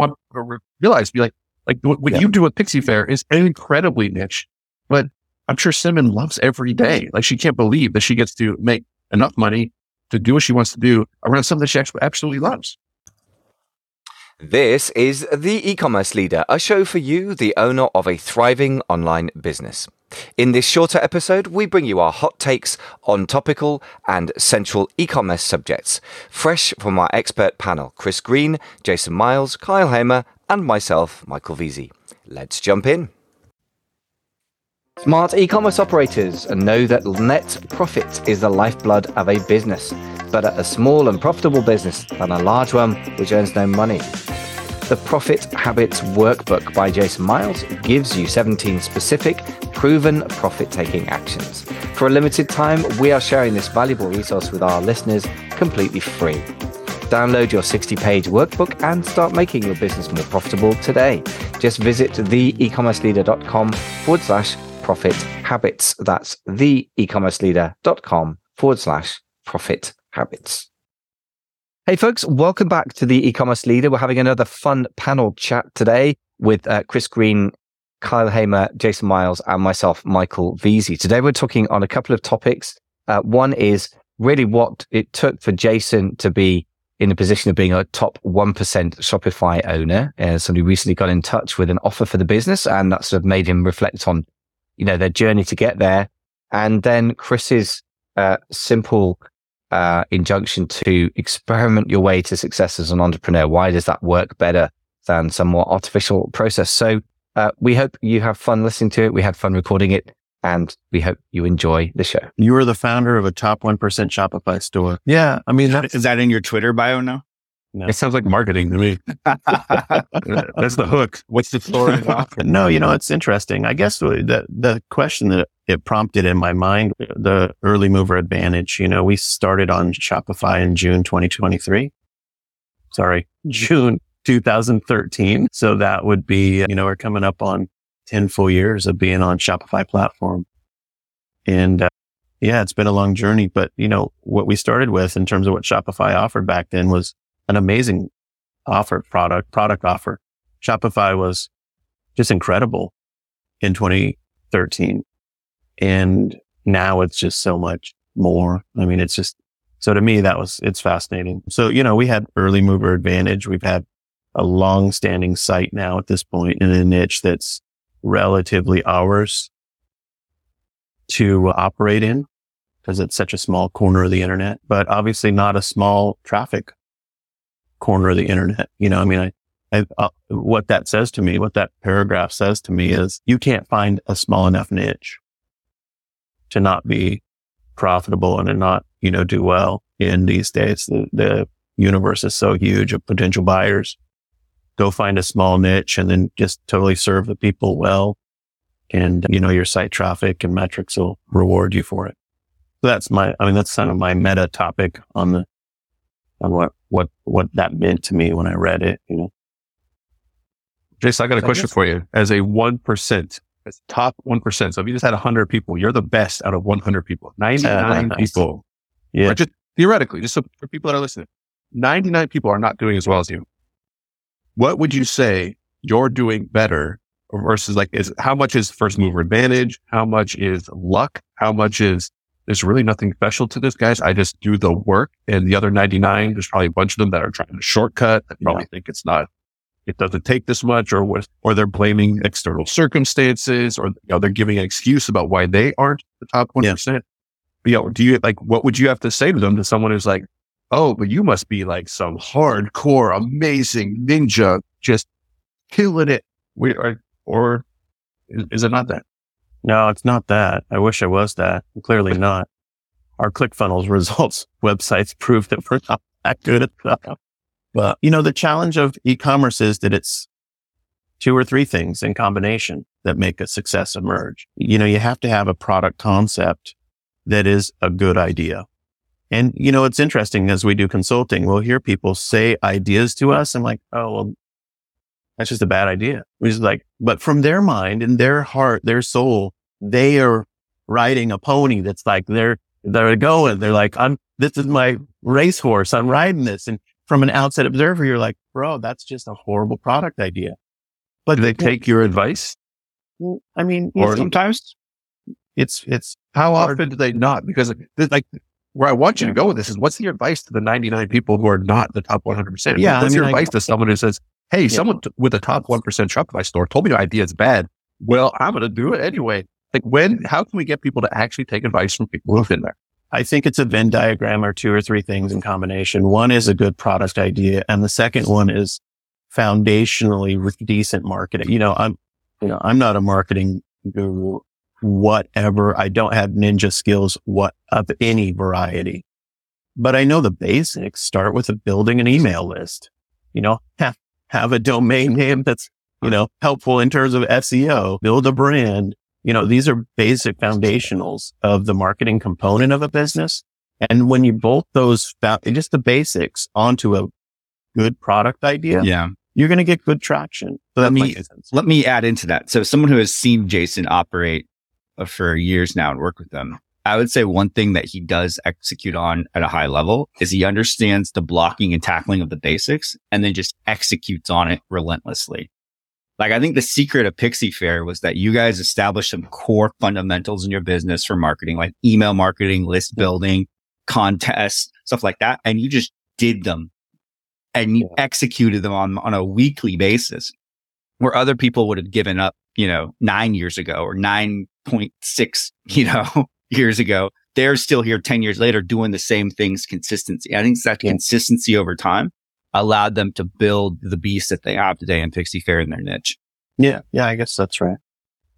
want to realize, be like, like what, what Yeah. you do with Pixie Faire is incredibly niche, but I'm sure Cinnamon loves every day. Like she can't believe that she gets to make enough money to do what she wants to do around something that she actually absolutely loves. This is The E-Commerce Leader, a show for you, the owner of a thriving online business. In this shorter episode, we bring you our hot takes on topical and central e-commerce subjects, fresh from our expert panel, Chris Green, Jason Miles, Kyle Hamer, and myself, Michael Veazey. Let's jump in. Smart e-commerce operators know that net profit is the lifeblood of a business, better a small and profitable business than a large one which earns no money. The Profit Habits Workbook by Jason Miles gives you 17 specific, proven profit taking actions. For a limited time, we are sharing this valuable resource with our listeners completely free. Download your 60 page workbook and start making your business more profitable today. Just visit theecommerceleader.com forward slash profit habits. That's theecommerceleader.com forward slash profit habits. Hey, folks, welcome back to the e-commerce leader. We're having another fun panel chat today with uh, Chris Green, Kyle Hamer, Jason Miles, and myself, Michael Veazey. Today, we're talking on a couple of topics. Uh, one is really what it took for Jason to be in the position of being a top 1% Shopify owner. Uh, somebody recently got in touch with an offer for the business and that sort of made him reflect on, you know, their journey to get there. And then Chris's uh, simple uh, injunction to experiment your way to success as an entrepreneur. Why does that work better than some more artificial process? So uh, we hope you have fun listening to it. We had fun recording it and we hope you enjoy the show. You are the founder of a top 1% Shopify store. Yeah. I mean, that, Is that in your Twitter bio now? it sounds like marketing to me. That's the hook. What's the story? no, you know, it's interesting. I guess the, the question that it prompted in my mind, the early mover advantage, you know, we started on Shopify in June 2023. Sorry, June 2013. So that would be, you know, we're coming up on 10 full years of being on Shopify platform. And, uh, yeah, it's been a long journey, but you know, what we started with in terms of what Shopify offered back then was an amazing offer product, product offer. Shopify was just incredible in 2013. And now it's just so much more. I mean, it's just, so to me, that was, it's fascinating. So, you know, we had early mover advantage. We've had a long standing site now at this point in a niche that's relatively ours to operate in because it's such a small corner of the internet, but obviously not a small traffic corner of the internet. You know, I mean, I, I, uh, what that says to me, what that paragraph says to me is you can't find a small enough niche to not be profitable and to not, you know, do well in these days. The, the universe is so huge of potential buyers. Go find a small niche and then just totally serve the people well. And, you know, your site traffic and metrics will reward you for it. So that's my, I mean, that's kind of my meta topic on the, on what, what, what that meant to me when I read it, you know. Jason, I got a I question guess- for you. As a 1%, as top 1%. So if you just had 100 people, you're the best out of 100 people. 99 nice. people. Yeah. Just theoretically, just so for people that are listening, 99 people are not doing as well as you. What would you say you're doing better versus like, is how much is first mover advantage? How much is luck? How much is there's really nothing special to this, guys. I just do the work. And the other 99, there's probably a bunch of them that are trying to shortcut that probably think it's not, it doesn't take this much or what, or they're blaming external circumstances or, you know, they're giving an excuse about why they aren't the top 1%. But, you know, do you like, what would you have to say to them to someone who's like, Oh, but you must be like some hardcore, amazing ninja, just killing it. We are, or is, it not that? No, it's not that. I wish I was that. Clearly not. Our ClickFunnels results websites prove that we're not that good at that. But, you know, the challenge of e-commerce is that it's two or three things in combination that make a success emerge. You know, you have to have a product concept that is a good idea. And, you know, it's interesting as we do consulting, we'll hear people say ideas to us. I'm like, oh, well, that's just a bad idea. We're just like, but from their mind and their heart, their soul, they are riding a pony that's like they're, they're going. They're like, I'm, this is my racehorse. I'm riding this. And from an outside observer, you're like, bro, that's just a horrible product idea. But do they take your advice? I mean, or sometimes it's, it's how often do they not? Because like where I want you to go with this is what's your advice to the 99 people who are not the top 100%? Yeah. What's I mean, your advice to someone who says, Hey, yeah. someone t- with a top 1% Shopify store told me your idea is bad. Well, I'm going to do it anyway. Like when, how can we get people to actually take advice from people who've been there? I think it's a Venn diagram or two or three things in combination. One is a good product idea. And the second one is foundationally with decent marketing. You know, I'm, you know, I'm not a marketing guru, whatever. I don't have ninja skills, what of any variety, but I know the basics. Start with a building an email list, you know, have, have a domain name that's, you know, helpful in terms of SEO, build a brand, you know, these are basic foundationals of the marketing component of a business. And when you bolt those, just the basics onto a good product idea, yeah, you're going to get good traction. So let me, let me add into that. So someone who has seen Jason operate Uh, for years now and work with them, I would say one thing that he does execute on at a high level is he understands the blocking and tackling of the basics and then just executes on it relentlessly. Like I think the secret of Pixie Faire was that you guys established some core fundamentals in your business for marketing, like email marketing, list building, contests, stuff like that. And you just did them and you executed them on, on a weekly basis where other people would have given up, you know, nine years ago or 9.6, you know, years ago. They're still here 10 years later doing the same things consistency. I think it's that yeah. consistency over time allowed them to build the beast that they have today in Pixie Faire in their niche. Yeah. Yeah. I guess that's right.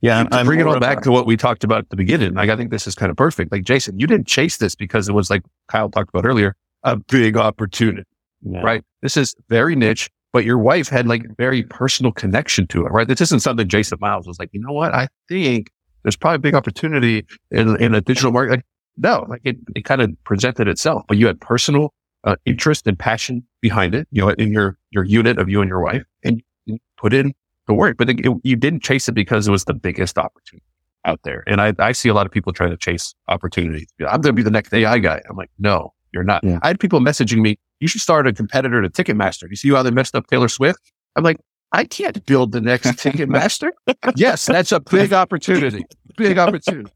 Yeah. I'm, bring it all back to what we talked about at the beginning. Like, I think this is kind of perfect. Like, Jason, you didn't chase this because it was like Kyle talked about earlier, a big opportunity, yeah. right? This is very niche, but your wife had like a very personal connection to it, right? This isn't something Jason Miles was like, you know what? I think there's probably a big opportunity in, in a digital market. Like, no, like it, it kind of presented itself, but you had personal uh, interest and passion behind it, you know, in your, your unit of you and your wife and you put in the work, but it, you didn't chase it because it was the biggest opportunity out there. And I, I see a lot of people trying to chase opportunities. I'm going to be the next AI guy. I'm like, no, you're not. Yeah. I had people messaging me, you should start a competitor to Ticketmaster. You see how they messed up Taylor Swift? I'm like, I can't build the next Ticketmaster. yes, that's a big opportunity. Big opportunity.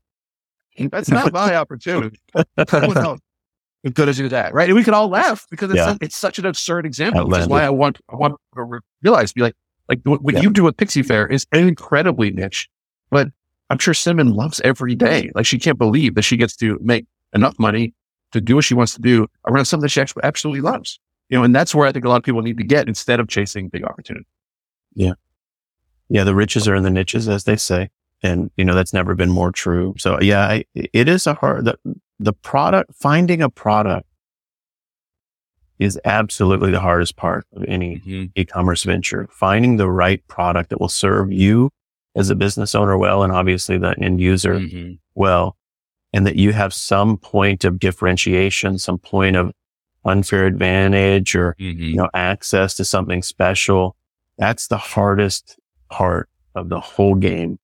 That's not my opportunity. Else good to do that, right? And we can all laugh because it's, yeah. a, it's such an absurd example, which is why I want I want to realize, be like, like what, yeah. you do with Pixie Faire is incredibly niche, but I'm sure Cinnamon loves every day. Like she can't believe that she gets to make enough money to do what she wants to do around something that she absolutely loves. You know, and that's where I think a lot of people need to get instead of chasing big opportunity. Yeah. Yeah. The riches are in the niches, as they say. And, you know, that's never been more true. So yeah, I, it is a hard, the, the product, finding a product is absolutely the hardest part of any mm-hmm. e-commerce venture. Finding the right product that will serve you as a business owner well, and obviously the end user mm-hmm. well, and that you have some point of differentiation, some point of unfair advantage or, mm-hmm. you know, access to something special. That's the hardest part of the whole game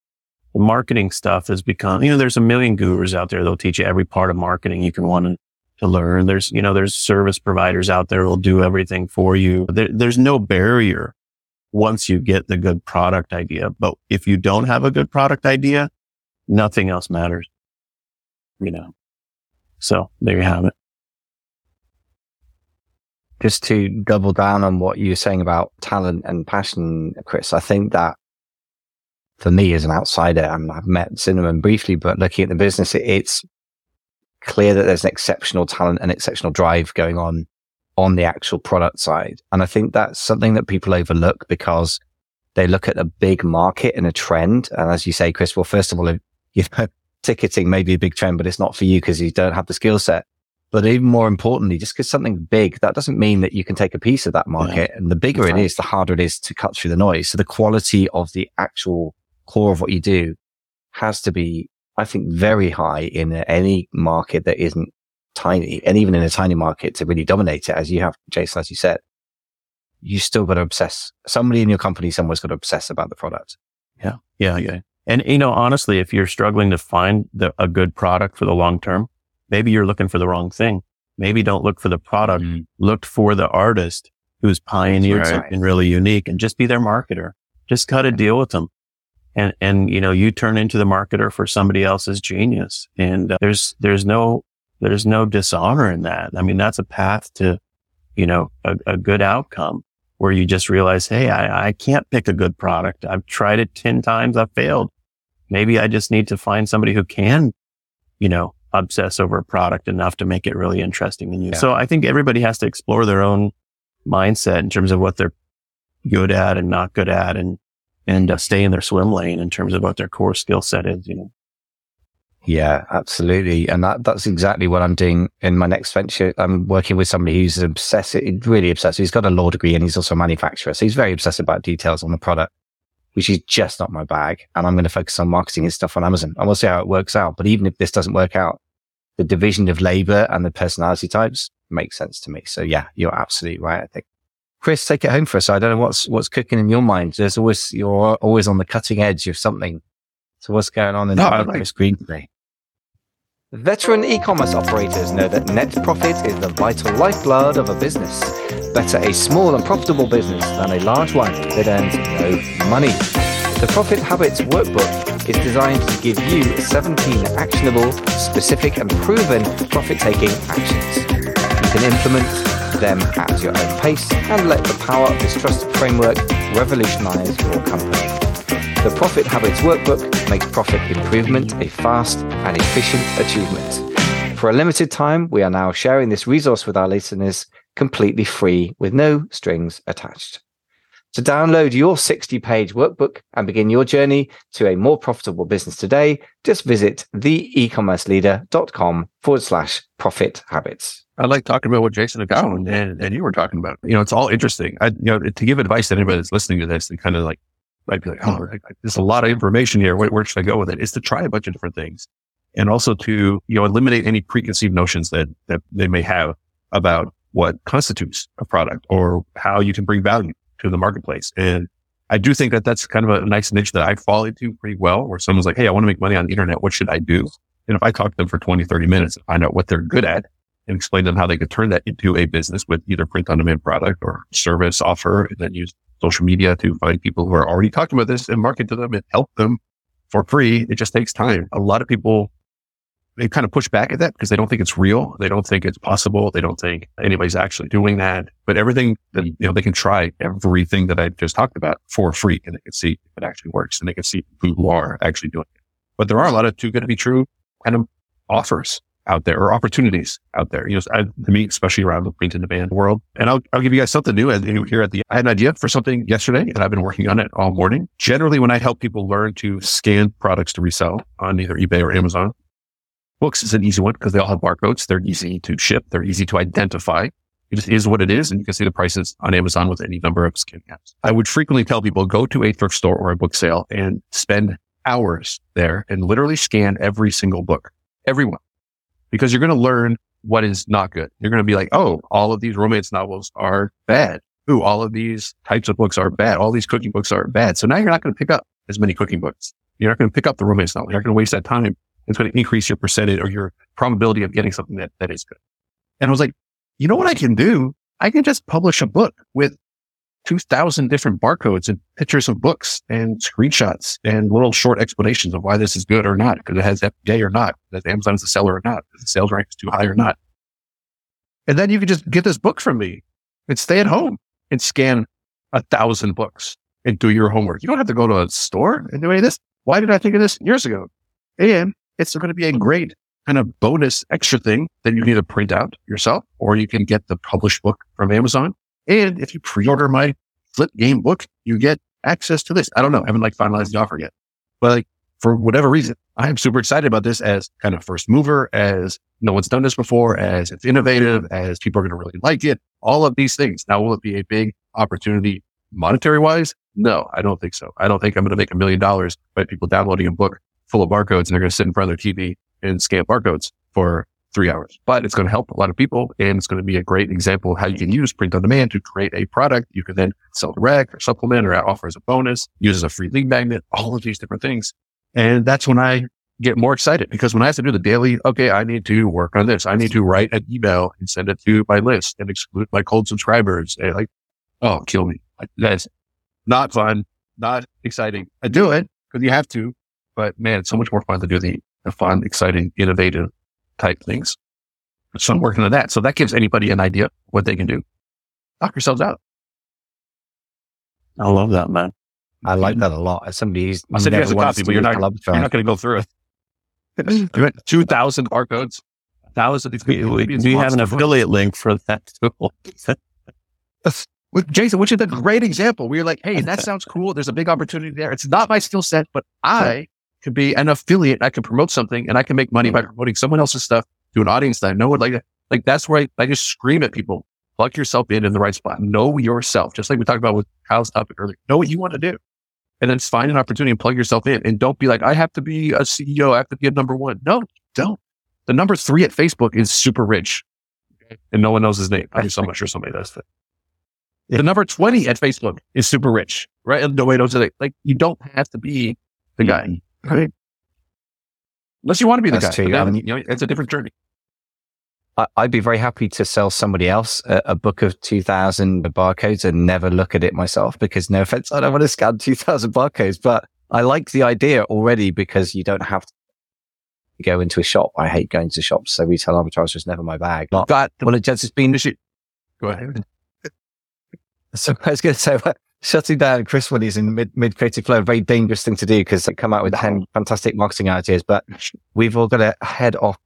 the marketing stuff has become, you know, there's a million gurus out there. They'll teach you every part of marketing you can want to learn. There's, you know, there's service providers out there who'll do everything for you. There, there's no barrier once you get the good product idea. But if you don't have a good product idea, nothing else matters, you know? So there you have it. Just to double down on what you were saying about talent and passion, Chris, I think that for me as an outsider, I I've met Cinnamon briefly, but looking at the business, it, it's clear that there's an exceptional talent and exceptional drive going on on the actual product side. And I think that's something that people overlook because they look at a big market and a trend. And as you say, Chris, well, first of all, you know, ticketing may be a big trend, but it's not for you because you don't have the skill set. But even more importantly, just because something big, that doesn't mean that you can take a piece of that market. Yeah. And the bigger it is, the harder it is to cut through the noise. So the quality of the actual core of what you do has to be, I think, very high in any market that isn't tiny. And even in a tiny market to really dominate it, as you have, Jason, as you said, you still got to obsess. Somebody in your company, someone's got to obsess about the product. Yeah. Yeah. Yeah. And, you know, honestly, if you're struggling to find the, a good product for the long term, maybe you're looking for the wrong thing. Maybe don't look for the product. Mhm. Look for the artist who's pioneered right. something really unique and just be their marketer. Just cut a deal with them. And, and, you know, you turn into the marketer for somebody else's genius. And uh, there's, there's no, there's no dishonor in that. I mean, that's a path to, you know, a, a good outcome where you just realize, Hey, I, I can't pick a good product. I've tried it 10 times. I've failed. Maybe I just need to find somebody who can, you know, obsess over a product enough to make it really interesting and you. Yeah. So I think everybody has to explore their own mindset in terms of what they're good at and not good at and, and uh, stay in their swim lane in terms of what their core skill set is, you know. Yeah, absolutely. And that, that's exactly what I'm doing in my next venture. I'm working with somebody who's obsessive, really obsessive. He's got a law degree and he's also a manufacturer. So he's very obsessive about details on the product, which is just not my bag. And I'm going to focus on marketing his stuff on Amazon and we'll see how it works out. But even if this doesn't work out, the division of labor and the personality types makes sense to me. So yeah, you're absolutely right. I think. Chris, take it home for us. I don't know what's, what's cooking in your mind. There's always, you're always on the cutting edge of something. So what's going on in No, the I world, like- Chris Green today? Veteran e-commerce operators know that net profit is the vital lifeblood of a business. Better a small and profitable business than a large one that earns no money. The Profit Habits Workbook is designed to give you 17 actionable, specific and proven profit-taking actions. You can implement them at your own pace and let the power of this trusted framework revolutionize your company. The Profit Habits Workbook makes profit improvement a fast and efficient achievement. For a limited time, we are now sharing this resource with our listeners completely free with no strings attached. To download your 60 page workbook and begin your journey to a more profitable business today, just visit theecommerceleader.com forward slash profit habits. I like talking about what Jason and and, and you were talking about. You know, it's all interesting. I, you know, to give advice to anybody that's listening to this and kind of like, might be like, oh, there's a lot of information here. Where, where should I go with it? Is to try a bunch of different things and also to, you know, eliminate any preconceived notions that, that they may have about what constitutes a product or how you can bring value to the marketplace. And I do think that that's kind of a nice niche that I fall into pretty well, where someone's like, Hey, I want to make money on the internet. What should I do? And if I talk to them for 20, 30 minutes and find out what they're good at and explain to them how they could turn that into a business with either print on demand product or service offer and then use social media to find people who are already talking about this and market to them and help them for free. It just takes time. A lot of people, they kind of push back at that because they don't think it's real. They don't think it's possible. They don't think anybody's actually doing that. But everything that, you know, they can try everything that I just talked about for free and they can see if it actually works and they can see who are actually doing it. But there are a lot of too good to be true kind of offers out there or opportunities out there. You know, I, to me, especially around the print on demand world. And I'll, I'll give you guys something new here at the, I had an idea for something yesterday and I've been working on it all morning. Generally, when I help people learn to scan products to resell on either eBay or Amazon, books is an easy one because they all have barcodes. They're easy to ship. They're easy to identify. It just is what it is. And you can see the prices on Amazon with any number of scan apps. I would frequently tell people go to a thrift store or a book sale and spend hours there and literally scan every single book, everyone, because you're going to learn what is not good. You're going to be like, Oh, all of these romance novels are bad. Ooh, all of these types of books are bad. All these cooking books are bad. So now you're not going to pick up as many cooking books. You're not going to pick up the romance novel. You're not going to waste that time. It's going to increase your percentage or your probability of getting something that, that is good. And I was like, you know what I can do? I can just publish a book with 2000 different barcodes and pictures of books and screenshots and little short explanations of why this is good or not, because it has FBA or not, that Amazon is the seller or not, the sales rank is too high or not. And then you can just get this book from me and stay at home and scan a thousand books and do your homework. You don't have to go to a store and do any of this. Why did I think of this years ago? And it's going to be a great kind of bonus extra thing that you can either print out yourself or you can get the published book from Amazon. And if you pre-order my flip game book, you get access to this. I don't know. I haven't like finalized the offer yet, but like for whatever reason, I'm super excited about this as kind of first mover, as no one's done this before, as it's innovative, as people are going to really like it. All of these things. Now, will it be a big opportunity monetary wise? No, I don't think so. I don't think I'm going to make a million dollars by people downloading a book full of barcodes and they're going to sit in front of their TV and scan barcodes for three hours. But it's going to help a lot of people and it's going to be a great example of how you can use print on demand to create a product you can then sell direct or supplement or offer as a bonus, use as a free lead magnet, all of these different things. And that's when I get more excited because when I have to do the daily, okay, I need to work on this. I need to write an email and send it to my list and exclude my cold subscribers. And like, oh, kill me. That's not fun, not exciting. I do it because you have to, but man, it's so much more fun to do the, the fun, exciting, innovative type things. So I'm working on that. So that gives anybody an idea what they can do. Knock yourselves out. I love that, man. I like that a lot. As somebody who's I said, never here's a copy, but you're not, you're not going to go through it. You went 2,000 barcodes, 1,000. We, we, do you have an affiliate link for that tool? with Jason, which is a great example. We are like, hey, that sounds cool. There's a big opportunity there. It's not my skill set, but I could be an affiliate. I can promote something and I can make money by hmm. promoting someone else's stuff to an audience that I know would like it. Like that's where I, I just scream at people. Plug yourself in in the right spot. Know yourself. Just like we talked about with Kyle's topic earlier. Know what you want to do. And then find an opportunity and plug yourself in. And don't be like, I have to be a CEO. I have to be a number one. No, don't. The number three at Facebook is super rich. Okay? And no one knows his name. I'm so much sure somebody does that. The number 20 at Facebook is super rich, right? And nobody knows it. Like you don't have to be the hmm. guy, right? Unless you want to be the That's guy. true. Then, mean- you know, it's a different journey. I'd be very happy to sell somebody else a, a book of 2000 barcodes and never look at it myself because no offense, I don't want to scan 2000 barcodes, but I like the idea already because you don't have to go into a shop. I hate going to shops. So retail arbitrage was never my bag. Not, well, it just has been, Go ahead. so I was going to say, shutting down Chris when he's in mid, mid creative flow, a very dangerous thing to do because they come out with 10 fantastic marketing ideas, but we've all got to head off.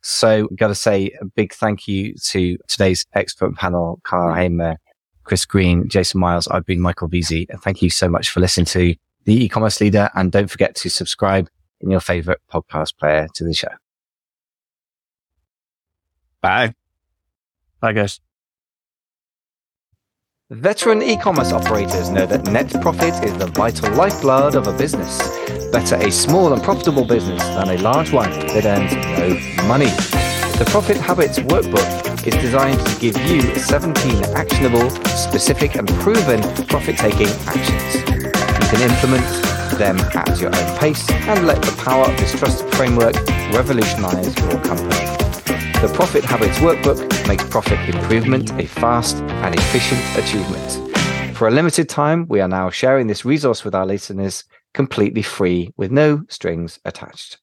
So got to say a big thank you to today's expert panel, Kyle Hamer, Chris Green, Jason Miles. I've been Michael Veazey. And thank you so much for listening to the e-commerce leader. And don't forget to subscribe in your favorite podcast player to the show. Bye. Bye, guys. Veteran e-commerce operators know that net profit is the vital lifeblood of a business. Better a small and profitable business than a large one that earns no money. The Profit Habits Workbook is designed to give you 17 actionable, specific and proven profit-taking actions. You can implement them at your own pace and let the power of this trusted framework revolutionize your company. The Profit Habits Workbook makes profit improvement a fast and efficient achievement. For a limited time, we are now sharing this resource with our listeners completely free with no strings attached.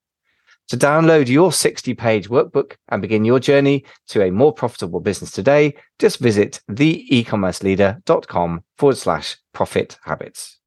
To download your 60 page workbook and begin your journey to a more profitable business today, just visit theecommerceleader.com forward slash profit habits.